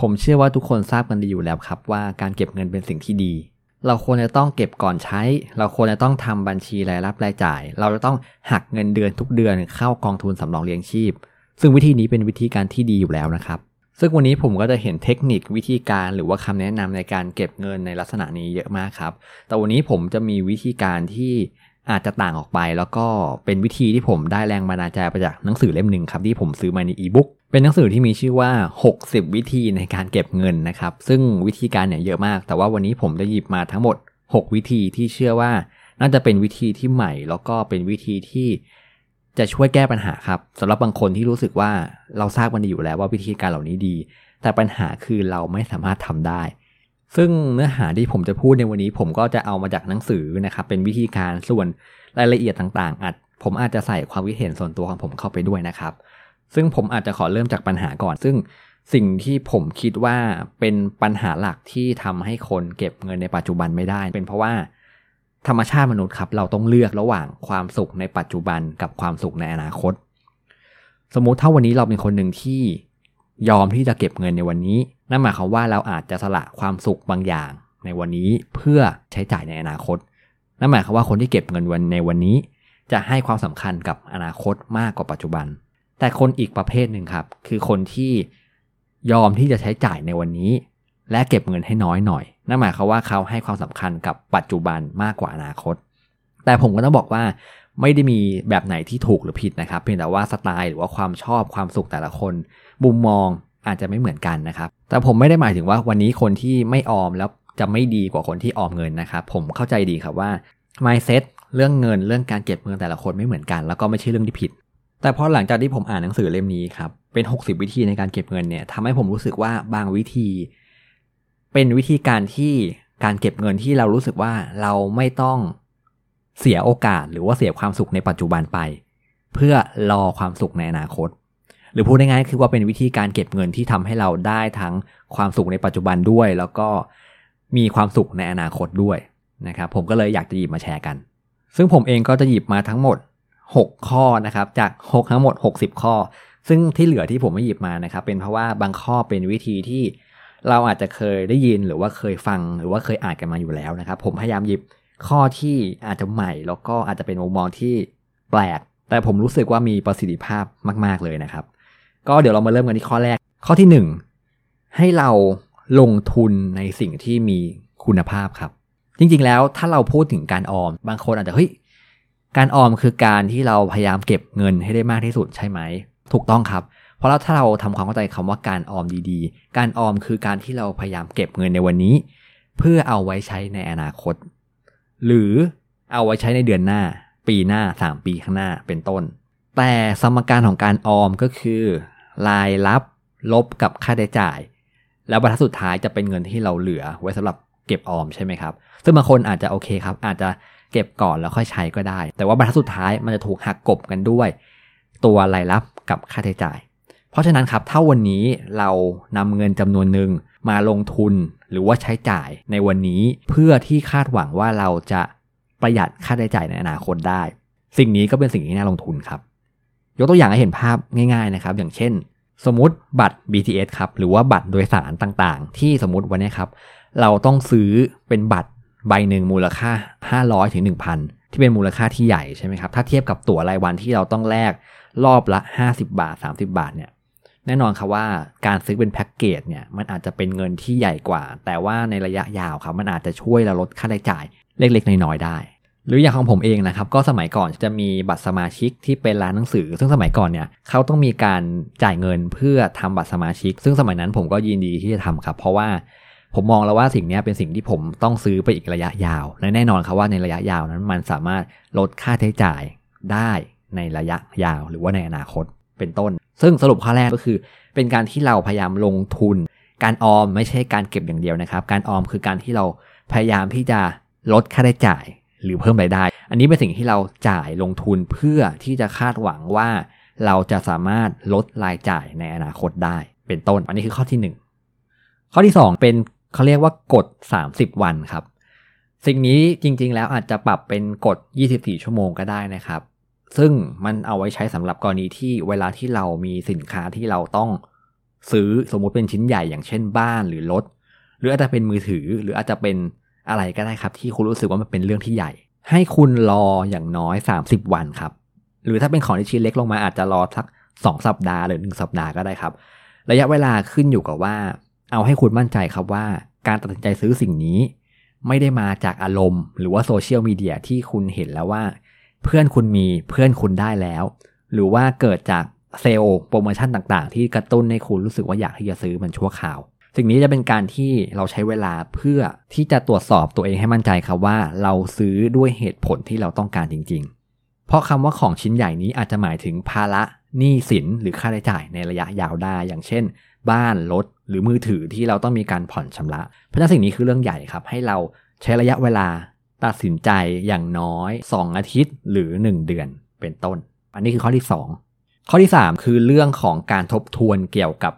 ผมเชื่อว่าทุกคนทราบกันดีอยู่แล้วครับว่าการเก็บเงินเป็นสิ่งที่ดี เราควรจะต้องเก็บก่อนใช้ เราควรจะต้องทำบัญชีรายรับรายจ่าย เราจะต้องหักเงินเดือนทุกเดือนเข้ากองทุนสำรองเลี้ยงชีพ ซึ่งวิธีนี้เป็นวิธีการที่ดีอยู่แล้วนะครับ ซึ่งวันนี้ผมก็จะเห็นเทคนิควิธีการหรือว่าคำแนะนำในการเก็บเงินในลักษณะนี้เยอะมากครับ แต่วันนี้ผมจะมีวิธีการที่อาจจะต่างออกไป แล้วก็เป็นวิธีที่ผมได้แรงบันดาลใจมาจากหนังสือเล่มหนึ่งครับที่ผมซื้อมาในอีบุ๊ก เป็นหนังสือที่มีชื่อว่า 60 วิธีในการเก็บเงินนะครับ ซึ่งวิธีการเนี่ยเยอะมาก แต่ว่าวันนี้ผมจะหยิบมาทั้งหมด 6 วิธีที่เชื่อว่า น่าจะเป็นวิธีที่ใหม่ แล้วก็เป็นวิธีที่จะช่วยแก้ปัญหาครับสำหรับบางคนที่รู้สึกว่าเราทราบกันดีอยู่แล้วว่าวิธีการเหล่านี้ดี แต่ปัญหาคือเราไม่สามารถทำได้ ซึ่งเนื้อหาที่ผมจะพูดในวันนี้ผมก็จะเอามาจากหนังสือนะครับเป็นวิธีการส่วนรายละเอียดต่างๆอาจผมอาจจะใส่ความคิดเห็นส่วนตัวของผมเข้าไปด้วยนะครับ ซึ่งผมอาจจะขอเริ่มจากปัญหาก่อน ซึ่งสิ่งที่ผมคิดว่าเป็นปัญหาหลักที่ทำให้คนเก็บเงินในปัจจุบันไม่ได้ เป็นเพราะว่าธรรมชาติมนุษย์ครับ เราต้องเลือกระหว่างความสุขในปัจจุบันกับความสุขในอนาคต สมมุติถ้าวันนี้เราเป็นคนหนึ่งที่ยอมที่จะเก็บเงินในวันนี้ นั่นหมายความว่าเราอาจจะสละความสุขบางอย่างในวันนี้เพื่อใช้จ่ายในอนาคต นั่นหมายความว่าคนที่เก็บเงินวันในวันนี้ จะให้ความสำคัญกับอนาคตมากกว่าปัจจุบัน แต่คนอีกประเภทหนึ่งครับ คือคนที่ยอมที่จะใช้จ่ายในวันนี้ และเก็บเงินให้น้อยหน่อย นั่นหมายความว่าเขาให้ความสำคัญกับปัจจุบันมากกว่าอนาคต แต่ผมก็ต้องบอกว่าไม่ได้มีแบบไหนที่ถูกหรือผิดนะครับ เพียงแต่ว่าสไตล์หรือว่าความชอบความสุขแต่ละคน มุมมองอาจจะไม่เหมือนกันนะครับ แต่ผมไม่ได้หมายถึงว่าวันนี้คนที่ไม่ออมแล้วจะไม่ดีกว่าคนที่ออมเงินนะครับ ผมเข้าใจดีครับว่า mindset เรื่องเงินเรื่องการเก็บเงินแต่ละคนไม่เหมือนกัน แล้วก็ไม่ใช่เรื่องที่ผิด แต่พอหลังจากที่ผมอ่านหนังสือเล่มนี้ครับ เป็น 60 วิธีในการเก็บเงินเนี่ยทำให้ผมรู้สึกว่าบางวิธี เป็นวิธีการที่การเก็บเงินที่เรารู้สึกว่าเราไม่ต้องเสียโอกาสหรือว่าเสียความสุขในปัจจุบันไป เพื่อรอความสุขในอนาคต หรือพูดง่ายๆคือว่าเป็นวิธีการเก็บเงินที่ทำให้เราได้ทั้งความสุขในปัจจุบันด้วย แล้วก็มีความสุขในอนาคตด้วยนะครับผมก็เลยอยากจะหยิบมาแชร์กัน ซึ่งผมเองก็จะหยิบมาทั้งหมด 6 ข้อนะครับ จาก 6 ทั้งหมด 60 ข้อ ซึ่งที่เหลือที่ผมไม่หยิบมานะครับ เป็นเพราะว่าบางข้อเป็นวิธีที่เราอาจจะเคยได้ยินหรือว่าเคยฟังหรือว่าเคยอ่านกันมาอยู่แล้วนะครับ ผมพยายามหยิบข้อที่อาจจะใหม่ แล้วก็อาจจะเป็นมุมมองที่แปลก แต่ผมรู้สึกว่ามีประสิทธิภาพมาก ๆเลยนะครับ ก็เดี๋ยวเรามาเริ่มกันที่ข้อแรก ข้อที่ 1 ให้เราลงทุนในสิ่งที่มีคุณภาพครับ จริงๆแล้วถ้าเราพูดถึงการออม บางคนอาจจะเฮ้ย การออมคือการที่เราพยายามเก็บเงินให้ได้มากที่สุดใช่ไหม ถูกต้องครับ เพราะถ้าเราทำความเข้าใจคำว่าการออมดีๆ การออมคือการที่เราพยายามเก็บเงินในวันนี้ เพื่อเอาไว้ใช้ในอนาคต หรือเอาไว้ใช้ในเดือนหน้า ปีหน้า 3 ปีข้างหน้าเป็นต้น แต่สมการของการออมก็คือ รายรับลบกับค่าใช้จ่าย แล้วบรรทัดสุดท้ายจะเป็นเงินที่เราเหลือไว้สำหรับเก็บออมใช่ไหมครับ ซึ่งบางคนอาจจะโอเคครับ อาจจะ เก็บก่อนแล้วค่อยใช้ก็ได้ แต่ว่าบรรทัดสุดท้ายมันจะถูกหักกบกันด้วย ตัวรายรับกับค่าใช้จ่าย เพราะฉะนั้นครับถ้าวันนี้เรานำเงินจำนวนหนึ่งมาลงทุนหรือว่าใช้จ่ายในวันนี้เพื่อที่คาดหวังว่าเราจะประหยัดค่าใช้จ่ายในอนาคตได้ สิ่งนี้ก็เป็นสิ่งที่น่าลงทุนครับ ยกตัวอย่างให้เห็นภาพง่าย ๆนะครับ อย่างเช่น สมมติบัตร BTS ครับหรือว่าบัตรโดยสารต่างๆ ที่สมมติวันนี้ครับเราต้องซื้อเป็นบัตร ใบหนึ่งมูลค่า 500ถึง1,000 ที่เป็นมูลค่าที่ใหญ่ใช่ไหมครับ ถ้าเทียบกับตั๋วรายวันที่เราต้องแลกรอบละ 50 บาท 30 บาทเนี่ยแน่นอนครับว่าการซื้อเป็นแพ็กเกจเนี่ยมันอาจจะเป็นเงินที่ใหญ่กว่า แต่ว่าในระยะยาวครับมันอาจจะช่วยเราลดค่าใช้จ่ายเล็กๆ น้อยๆได้ หรืออย่างของผมเองนะครับก็สมัยก่อนจะมีบัตรสมาชิกที่เป็นร้านหนังสือ ซึ่งสมัยก่อนเนี่ยเขาต้องมีการจ่ายเงินเพื่อทำบัตรสมาชิก ซึ่งสมัยนั้นผมก็ยินดีที่จะทำครับ เพราะว่า ผมมองแล้วว่าสิ่งนี้เป็นสิ่งที่ผมต้องซื้อไปอีกระยะยาวและแน่นอนครับว่าในระยะยาวนั้นมันสามารถลดค่าใช้จ่ายได้ในระยะยาว หรือว่าในอนาคตเป็นต้น ซึ่งสรุปข้อแรกก็คือ เป็นการที่เราพยายามลงทุน การออมไม่ใช่การเก็บอย่างเดียวนะครับ การออมคือการที่เราพยายามที่จะลดค่าใช้จ่าย หรือเพิ่มรายได้ อันนี้เป็นสิ่งที่เราจ่ายลงทุนเพื่อที่จะคาดหวังว่า เราจะสามารถลดรายจ่ายในอนาคตได้ เป็นต้น อันนี้คือข้อที่ 1 ข้อที่ 2 เป็น เขาเรียกว่ากฎ 30 วันครับ สิ่งนี้จริงๆ แล้วอาจจะปรับเป็นกฎ 24 ชั่วโมงก็ได้นะครับ ซึ่งมันเอาไว้ใช้สำหรับกรณีที่เวลาที่เรามีสินค้าที่เราต้องซื้อสมมุติเป็นชิ้นใหญ่อย่างเช่นบ้านหรือรถ หรืออาจจะเป็นมือถือหรืออาจจะเป็นอะไรก็ได้ครับ ที่คุณรู้สึกว่ามันเป็นเรื่องที่ใหญ่ ให้คุณรออย่างน้อย 30 วันครับ หรือถ้าเป็นของที่ชิ้นเล็กลงมาอาจจะรอสัก 2 สัปดาห์หรือ 1 สัปดาห์ก็ได้ครับ ระยะเวลาขึ้นอยู่กับว่า เอาให้คุณมั่นใจครับว่า การตัดสินใจซื้อสิ่งนี้ ไม่ได้มาจากอารมณ์ หรือว่าโซเชียลมีเดียที่คุณเห็นแล้วว่า เพื่อนคุณมีเพื่อนคุณได้แล้ว หรือว่าเกิดจากเซลล์โปรโมชั่นต่างๆ ที่กระตุ้นให้คุณรู้สึกว่าอยากที่จะซื้อมันชั่วคราว สิ่งนี้จะเป็นการที่เราใช้เวลาเพื่อที่จะตรวจสอบตัวเองให้มั่นใจครับว่า เราซื้อด้วยเหตุผลที่เราต้องการจริง ๆ เพราะคำว่าของชิ้นใหญ่นี้อาจจะหมายถึงภาระหนี้สินหรือค่าใช้จ่ายในระยะยาวได้ อย่างเช่น บ้านรถหรือมือถือที่เราต้องมีการผ่อนชำระ เพราะฉะนั้นสิ่งนี้คือเรื่องใหญ่ครับ ให้เราใช้ระยะเวลาตัดสินใจอย่างน้อย 2 อาทิตย์หรือ 1 เดือนเป็นต้น อันนี้คือข้อที่ 2 ข้อที่ 3 คือเรื่องของการทบทวนเกี่ยวกับ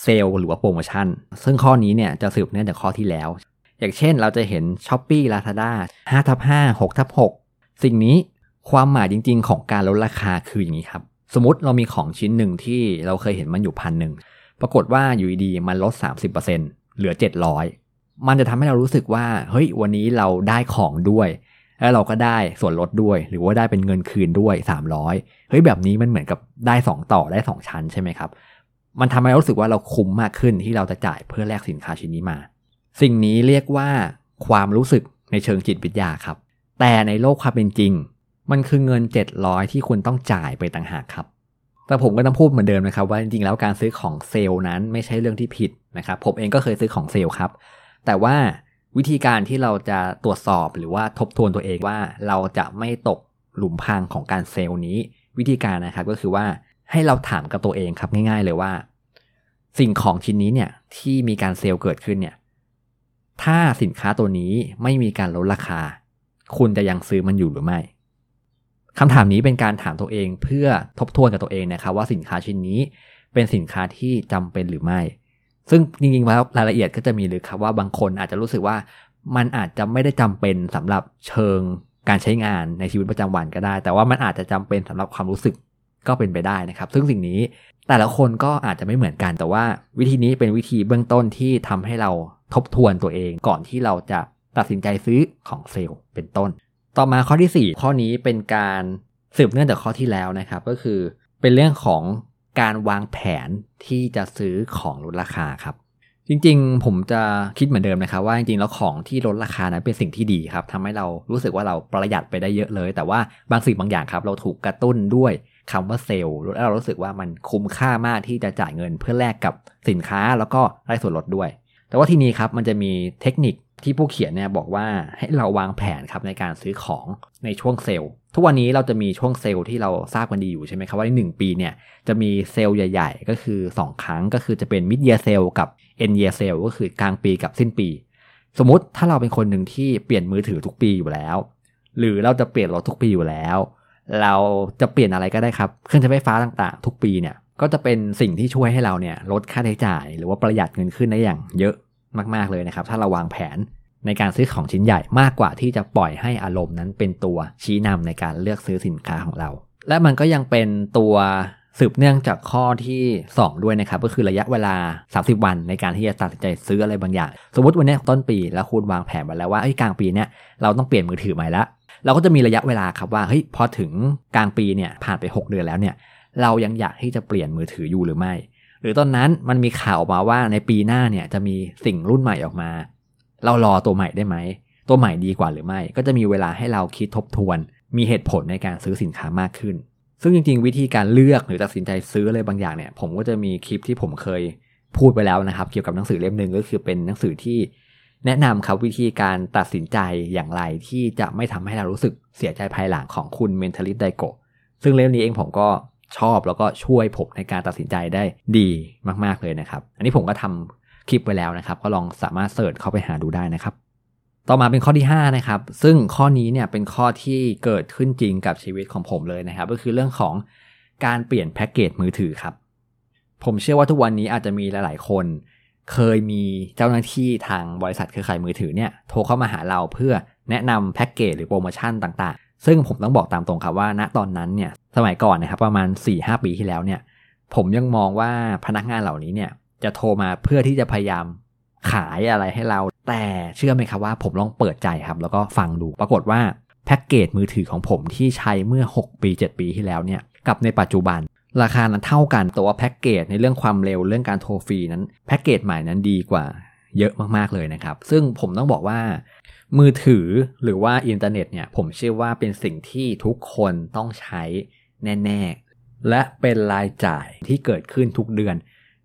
เซลล์หรือว่าโปรโมชั่น ซึ่งข้อนี้เนี่ยจะสืบเนื่องจากข้อที่แล้ว อย่างเช่นเราจะเห็น s h อ p e e Lazada 5ทับ5 6ทับ6สิ่งนี้ความหมายจริง ๆ ของการลดราคาคืออย่างนี้ครับ สมมติเรามีของชิ้นหนึ่งที่เราเคยเห็นมันอยู่พันหนึ่ง ปรากฏว่าอยู่ดีๆมันลด 30%เหลือ 700 มันจะทำให้เรารู้สึกว่า เฮ้ย วันนี้เราได้ของด้วย แล้วเราก็ได้ส่วนลดด้วย หรือว่าได้เป็นเงินคืนด้วย 300 เฮ้ย แบบนี้มันเหมือนกับได้ 2 ต่อได้ 2 ชั้นใช่ไหมครับ มันทำให้เรารู้สึกว่าเราคุ้มมากขึ้นที่เราจะจ่ายเพื่อแลกสินค้าชิ้นนี้มา สิ่งนี้เรียกว่าความรู้สึกในเชิงจิตวิทยาครับ แต่ในโลกความเป็นจริง มันคือเงิน 700 ที่คุณต้องจ่ายไปต่างหากครับ แต่ผมก็ต้องพูดเหมือนเดิมนะครับว่าจริงๆแล้วการซื้อของเซลล์นั้นไม่ใช่เรื่องที่ผิดนะครับผมเองก็เคยซื้อของเซลล์ครับ แต่ว่าวิธีการที่เราจะตรวจสอบหรือว่าทบทวนตัวเองว่าเราจะไม่ตกหลุมพรางของการเซลล์นี้ วิธีการนะครับก็คือว่าให้เราถามกับตัวเองครับง่าย ๆ เลยว่า สิ่งของชิ้นนี้เนี่ยที่มีการเซลล์เกิดขึ้นเนี่ยถ้าสินค้าตัวนี้ไม่มีการลดราคา คุณจะยังซื้อมันอยู่หรือไม่ คำถามนี้เป็นการถามตัวเองเพื่อทบทวนกับตัวเองนะครับว่าสินค้าชิ้นนี้เป็นสินค้าที่จำเป็นหรือไม่ ซึ่งจริงๆแล้วรายละเอียดก็จะมีหรือครับว่าบางคนอาจจะรู้สึกว่ามันอาจจะไม่ได้จำเป็นสำหรับเชิงการใช้งานในชีวิตประจำวันก็ได้ แต่ว่ามันอาจจะจำเป็นสำหรับความรู้สึกก็เป็นไปได้นะครับ ซึ่งสิ่งนี้แต่ละคนก็อาจจะไม่เหมือนกัน แต่ว่าวิธีนี้เป็นวิธีเบื้องต้นที่ทำให้เราทบทวนตัวเองก่อนที่เราจะตัดสินใจซื้อของเซลล์เป็นต้น ต่อมาข้อที่ 4 ข้อนี้เป็นการสืบเนื่องจากข้อที่แล้วนะครับ ก็คือเป็นเรื่องของการวางแผนที่จะซื้อของลดราคาครับ จริงๆ ผมจะคิดเหมือนเดิมนะครับ ว่าจริงๆแล้วของที่ลดราคานั้นเป็นสิ่งที่ดีครับทำให้เรารู้สึกว่าเราประหยัดไปได้เยอะเลย แต่ว่าบางสิ่งบางอย่างครับ เราถูกกระตุ้นด้วยคำว่าเซลล์แล้วเรารู้สึกว่ามันคุ้มค่ามากที่จะจ่ายเงินเพื่อแลกกับสินค้าแล้วก็ได้ส่วนลดด้วย แต่ว่าทีนี้ครับมันจะมีเทคนิค ที่ผู้เขียนเนี่ยบอกว่าให้เราวางแผนครับในการซื้อของในช่วงเซลล์ ทุกวันนี้เราจะมีช่วงเซลล์ที่เราทราบกันดีอยู่ใช่ไหมครับว่าในหนึ่งปีเนี่ยจะมีเซลล์ใหญ่ๆ ก็คือ 2 ครั้งก็คือจะเป็น mid year sale กับ end year sale ก็คือกลางปีกับสิ้นปี สมมติถ้าเราเป็นคนหนึ่งที่เปลี่ยนมือถือทุกปีอยู่แล้ว หรือเราจะเปลี่ยนรถทุกปีอยู่แล้ว เราจะเปลี่ยนอะไรก็ได้ครับเครื่องใช้ไฟฟ้าต่างๆ ทุกปีเนี่ยก็จะเป็นสิ่งที่ช่วยให้เราเนี่ยลดค่าใช้จ่าย หรือว่าประหยัดเงินขึ้นได้อย่างเยอะ มากๆเลยนะครับ ถ้าเราวางแผนในการซื้อของชิ้นใหญ่มากกว่าที่จะปล่อยให้อารมณ์นั้นเป็นตัวชี้นำในการเลือกซื้อสินค้าของเรา และมันก็ยังเป็นตัวสืบเนื่องจากข้อที่ 2 ด้วยนะครับ ก็คือระยะเวลา 30 วันในการที่จะตัดสินใจซื้ออะไรบางอย่าง สมมติวันนี้ต้นปีแล้วคุณวางแผนไว้แล้วว่าเอ้กลางปีเนี้ยเราต้องเปลี่ยนมือถือใหม่ละเราก็จะมีระยะเวลาครับว่าเฮ้ยพอถึงกลางปีเนี่ยผ่านไป 6 เดือนแล้วเนี่ยเรายังอยากที่จะเปลี่ยนมือถืออยู่หรือไม่ หรือตอนนั้นมันมีข่าวออกมาว่าในปีหน้าเนี่ยจะมีสิ่งรุ่นใหม่ออกมา เรารอตัวใหม่ได้ไหม ตัวใหม่ดีกว่าหรือไม่ ก็จะมีเวลาให้เราคิดทบทวน มีเหตุผลในการซื้อสินค้ามากขึ้น ซึ่งจริง ๆ วิธีการเลือกหรือตัดสินใจซื้ออะไรบางอย่างเนี่ย ผมก็จะมีคลิปที่ผมเคยพูดไปแล้วนะครับ เกี่ยวกับหนังสือเล่มหนึ่งก็คือเป็นหนังสือที่แนะนำครับวิธีการตัดสินใจอย่างไรที่จะไม่ทำให้เรารู้สึกเสียใจภายหลังของคุณ Mentalist d a i g o ซึ่งเล่มนี้เองผมก็ ชอบแล้วก็ช่วยผมในการตัดสินใจได้ดีมากๆเลยนะครับ อันนี้ผมก็ทำคลิปไว้แล้วนะครับ ก็ลองสามารถเสิร์ชเข้าไปหาดูได้นะครับ ต่อมาเป็นข้อที่5นะครับ ซึ่งข้อนี้เนี่ยเป็นข้อที่เกิดขึ้นจริงกับชีวิตของผมเลยนะครับ ก็คือเรื่องของการเปลี่ยนแพ็กเกจมือถือครับ ผมเชื่อว่าทุกวันนี้อาจจะมีหลาย ๆ คน เคยมีเจ้าหน้าที่ทางบริษัทเครือข่ายมือถือเนี่ยโทรเข้ามาหาเราเพื่อแนะนำแพ็กเกจหรือโปรโมชั่นต่างๆ ซึ่งผมต้องบอกตามตรงครับว่า ณตอนนั้นเนี่ย สมัยก่อนนะครับประมาณ4-5ปีที่แล้วเนี่ย ผมยังมองว่าพนักงานเหล่านี้เนี่ย จะโทรมาเพื่อที่จะพยายามขายอะไรให้เรา แต่เชื่อไหมครับว่าผมลองเปิดใจครับ แล้วก็ฟังดูปรากฏว่าแพ็กเกจมือถือของผมที่ใช้เมื่อ 6 ปี 7 ปีที่แล้วเนี่ยกับในปัจจุบัน ราคานั้นเท่ากันแต่ว่าแพ็กเกจในเรื่องความเร็วเรื่องการโทรฟรีนั้นแพ็กเกจใหม่นั้นดีกว่าเยอะมากๆเลยนะครับ ซึ่งผมต้องบอกว่า มือถือหรือว่าอินเทอร์เน็ตเนี่ยผมเชื่อว่าเป็นสิ่งที่ทุกคนต้องใช้ แน่ๆ และเป็นรายจ่ายที่เกิดขึ้นทุกเดือน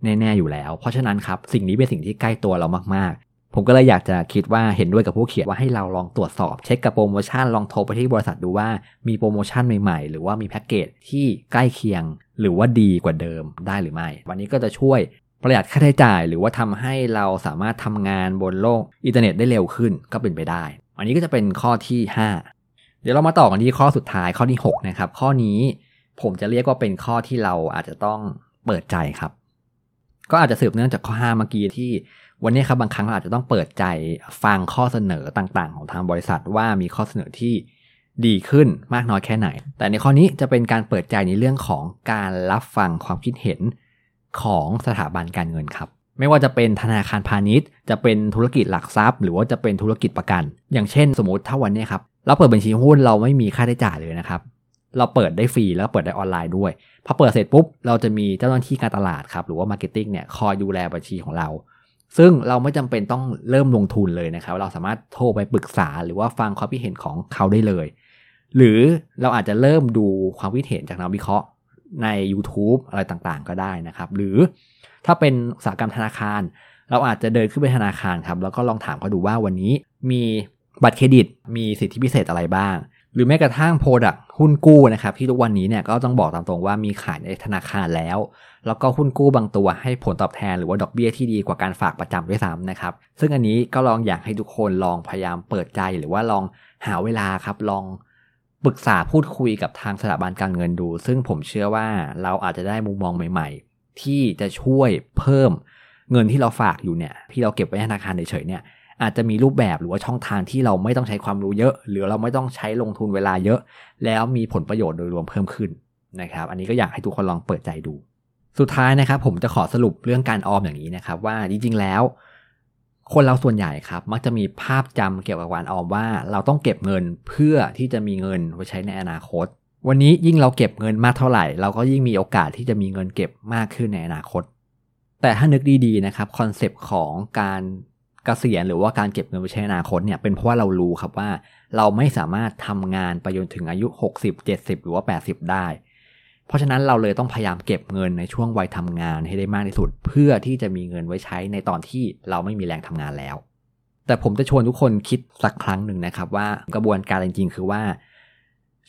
แน่ๆอยู่แล้ว เพราะฉะนั้นครับสิ่งนี้เป็นสิ่งที่ใกล้ตัวเรามากๆ ผมก็เลยอยากจะคิดว่าเห็นด้วยกับผู้เขียนว่าให้เราลองตรวจสอบ เช็คกับโปรโมชั่นลองโทรไปที่บริษัทดูว่ามีโปรโมชั่นใหม่ๆ หรือว่ามีแพ็กเกจที่ใกล้เคียง หรือว่าดีกว่าเดิมได้หรือไม่ วันนี้ก็จะช่วยประหยัดค่าใช้จ่ายหรือว่าทำให้เราสามารถทำงานบนโลกอินเทอร์เน็ตได้เร็วขึ้นก็เป็นไปได้ อันนี้ก็จะเป็นข้อที่ 5 เดี๋ยวเรามาต่อกันที่ข้อสุดท้ายข้อที่6นะครับข้อนี้ ผมจะเรียกว่าเป็นข้อที่เราอาจจะต้องเปิดใจครับ ก็อาจจะสืบเนื่องจากข้อ5เมื่อกี้ที่วันนี้ครับบางครั้งเราอาจจะต้องเปิดใจฟังข้อเสนอต่างๆ ของทางบริษัทว่ามีข้อเสนอที่ดีขึ้นมากน้อยแค่ไหน แต่ในข้อนี้จะเป็นการเปิดใจในเรื่องของการรับฟังความคิดเห็นของสถาบันการเงินครับ ไม่ว่าจะเป็นธนาคารพาณิชย์ จะเป็นธุรกิจหลักทรัพย์ หรือว่าจะเป็นธุรกิจประกัน อย่างเช่น สมมติถ้าวันนี้ครับเราเปิดบัญชีหุ้นเราไม่มีค่าใช้จ่ายเลยนะครับ เราเปิดได้ฟรีแล้วเปิดได้ออนไลน์ด้วยพอเปิดเสร็จปุ๊บเราจะมีเจ้าหน้าที่การตลาดครับหรือว่า marketing เนี่ยคอยดูแลบัญชีของเรา ซึ่งเราไม่จำเป็นต้องเริ่มลงทุนเลยนะครับ เราสามารถโทรไปปรึกษาหรือว่าฟังความคิดเห็นของเขาได้เลย หรือเราอาจจะเริ่มดูความคิดเห็นจากนักวิเคราะห์ใน YouTube อะไรต่างๆ ก็ได้นะครับ หรือถ้าเป็นอุตสาหกรรมธนาคาร เราอาจจะเดินขึ้นไปธนาคารครับแล้วก็ลองถามเขาดูว่าวันนี้มีบัตรเครดิต มีสิทธิพิเศษอะไรบ้าง หรือแม้กระทั่งโปรดักหุ้นกู้นะครับที่ทุกวันนี้เนี่ยก็ต้องบอกตามตรงว่ามีขายในธนาคารแล้ว แล้วก็หุ้นกู้บางตัวให้ผลตอบแทนหรือว่าดอกเบี้ยที่ดีกว่าการฝากประจำด้วยซ้ำนะครับ ซึ่งอันนี้ก็ลองอยากให้ทุกคนลองพยายามเปิดใจหรือว่าลองหาเวลาครับลองปรึกษาพูดคุยกับทางสถาบันการเงินดู ซึ่งผมเชื่อว่าเราอาจจะได้มุมมองใหม่ ๆ ที่จะช่วยเพิ่มเงินที่เราฝากอยู่เนี่ยที่เราเก็บไว้ธนาคารเฉยๆเนี่ย อาจจะมีรูปแบบหรือว่าช่องทางที่เราไม่ต้องใช้ความรู้เยอะ หรือเราไม่ต้องใช้ลงทุนเวลาเยอะ แล้วมีผลประโยชน์โดยรวมเพิ่มขึ้นนะครับ อันนี้ก็อยากให้ทุกคนลองเปิดใจดู สุดท้ายนะครับ ผมจะขอสรุปเรื่องการออมอย่างนี้นะครับ ว่าจริงๆแล้ว คนเราส่วนใหญ่ครับ มักจะมีภาพจำเกี่ยวกับการออมว่า เราต้องเก็บเงินเพื่อที่จะมีเงินไว้ใช้ในอนาคต วันนี้ยิ่งเราเก็บเงินมากเท่าไหร่ เราก็ยิ่งมีโอกาสที่จะมีเงินเก็บมากขึ้นในอนาคตแต่ถ้านึกดีๆนะครับ concept ของการ เกษียณหรือว่าการเก็บเงินไว้ใช้อนาคตเนี่ยเป็นเพราะว่าเรารู้ครับว่า เราไม่สามารถทำงานไปจนถึงอายุ 60 70 หรือว่า 80 ได้ เพราะฉะนั้นเราเลยต้องพยายามเก็บเงินในช่วงวัยทำงานให้ได้มากที่สุด เพื่อที่จะมีเงินไว้ใช้ในตอนที่เราไม่มีแรงทำงานแล้ว แต่ผมจะชวนทุกคนคิดสักครั้งหนึ่งนะครับว่ากระบวนการจริง ๆ คือว่า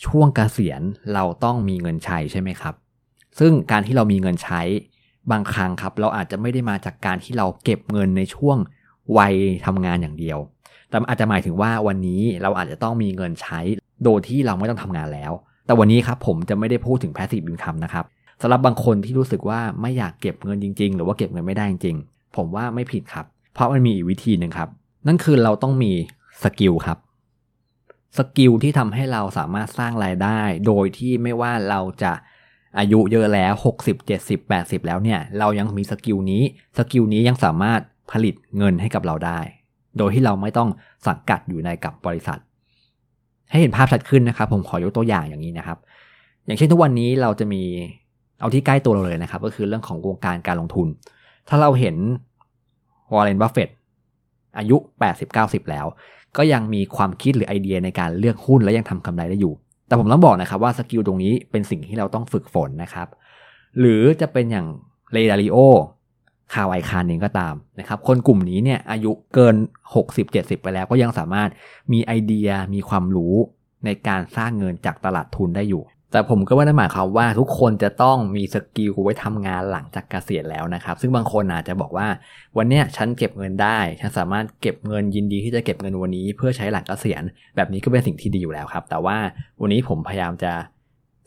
ช่วงกเกษียณเราต้องมีเงินใช้ใช่ไหมครับ ซึ่งการที่เรามีเงินใช้บางครั้งครับ เราอาจจะไม่ได้มาจากการที่เราเก็บเงินในช่วง วัยทำงานอย่างเดียว แต่อาจจะหมายถึงว่าวันนี้เราอาจจะต้องมีเงินใช้ โดยที่เราไม่ต้องทำงานแล้ว แต่วันนี้ครับผมจะไม่ได้พูดถึง passive income นะครับสำหรับบางคนที่รู้สึกว่าไม่อยากเก็บเงินจริง ๆ หรือว่าเก็บเงินไม่ได้จริงๆ ผมว่าไม่ผิดครับ เพราะมันมีอีกวิธีหนึ่งครับ นั่นคือเราต้องมี skill ครับ skill ที่ทำให้เราสามารถสร้างรายได้ โดยที่ไม่ว่าเราจะอายุเยอะแล้ว 60 70 80 แล้วเนี่ย เรายังมี skill นี้ skill นี้ยังสามารถ ผลิตเงินให้กับเราได้ โดยที่เราไม่ต้องสังกัดอยู่ในกับบริษัท ให้เห็นภาพชัดขึ้นนะครับ ผมขอยกตัวอย่างอย่างนี้นะครับ อย่างเช่นทุกวันนี้เราจะมีเอาที่ใกล้ตัวเราเลยนะครับ ก็คือเรื่องของวงการการลงทุน ถ้าเราเห็น Warren Buffett อายุ 80-90 แล้ว ก็ยังมีความคิดหรือไอเดียในการเลือกหุ้นและยังทำกำไรได้อยู่ แต่ผมต้องบอกนะครับว่า skill ตรงนี้เป็นสิ่งที่เราต้องฝึกฝนนะครับ หรือจะเป็นอย่าง Ray Dalio Carl Icahn เองก็ตามนะครับ คนกลุ่มนี้เนี่ยอายุเกิน 60-70 ไปแล้วก็ยังสามารถมีไอเดียมีความรู้ในการสร้างเงินจากตลาดทุนได้อยู่ แต่ผมก็ไม่ได้หมายความว่าทุกคนจะต้องมีสกิลไว้ทำงานหลังจากเกษียณแล้วนะครับ ซึ่งบางคนอาจจะบอกว่า วันนี้ฉันเก็บเงินได้ ฉันสามารถเก็บเงินยินดีที่จะเก็บเงินวันนี้ เพื่อใช้หลังเกษียณ แบบนี้ก็เป็นสิ่งที่ดีอยู่แล้วครับ แต่ว่าวันนี้ผมพยายามจะ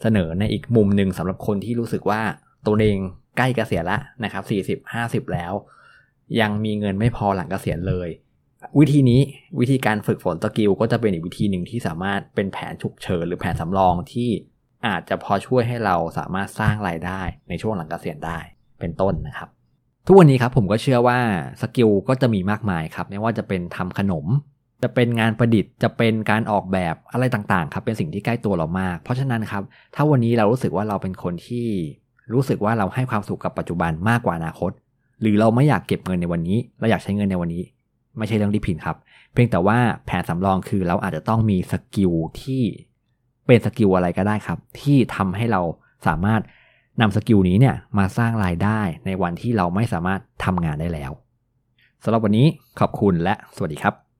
เสนอในอีกมุมหนึ่งสำหรับคนที่รู้สึกว่า ตัวเองใกล้เกษียณแล้วนะครับสี่สิบห้าสิบแล้ว ยังมีเงินไม่พอหลังเกษียณเลย วิธีนี้วิธีการฝึกฝน skill ก็จะเป็นอีกวิธีหนึ่งที่สามารถเป็นแผนฉุกเฉินหรือแผนสำรองที่อาจจะพอช่วยให้เราสามารถสร้างรายได้ในช่วงหลังเกษียณได้เป็นต้นนะครับ ทุกวันนี้ครับผมก็เชื่อว่า skill ก็จะมีมากมายครับ ไม่ว่าจะเป็นทำขนม จะเป็นงานประดิษฐ์จะเป็นการออกแบบอะไรต่างๆ ครับเป็นสิ่งที่ใกล้ตัวเรามาก เพราะฉะนั้นครับ ถ้าวันนี้เรารู้สึกว่าเราเป็นคนที่ รู้สึกว่าเราให้ความสุขกับปัจจุบันมากกว่าอนาคต หรือเราไม่อยากเก็บเงินในวันนี้ เราอยากใช้เงินในวันนี้ ไม่ใช่เรื่องที่ผิดครับ เพียงแต่ว่าแผนสำรองคือเราอาจจะต้องมี skill ที่เป็น skill อะไรก็ได้ครับ ที่ทำให้เราสามารถนำ skill นี้เนี่ยมาสร้างรายได้ในวันที่เราไม่สามารถทำงานได้แล้วสำหรับวันนี้ขอบคุณและสวัสดีครับ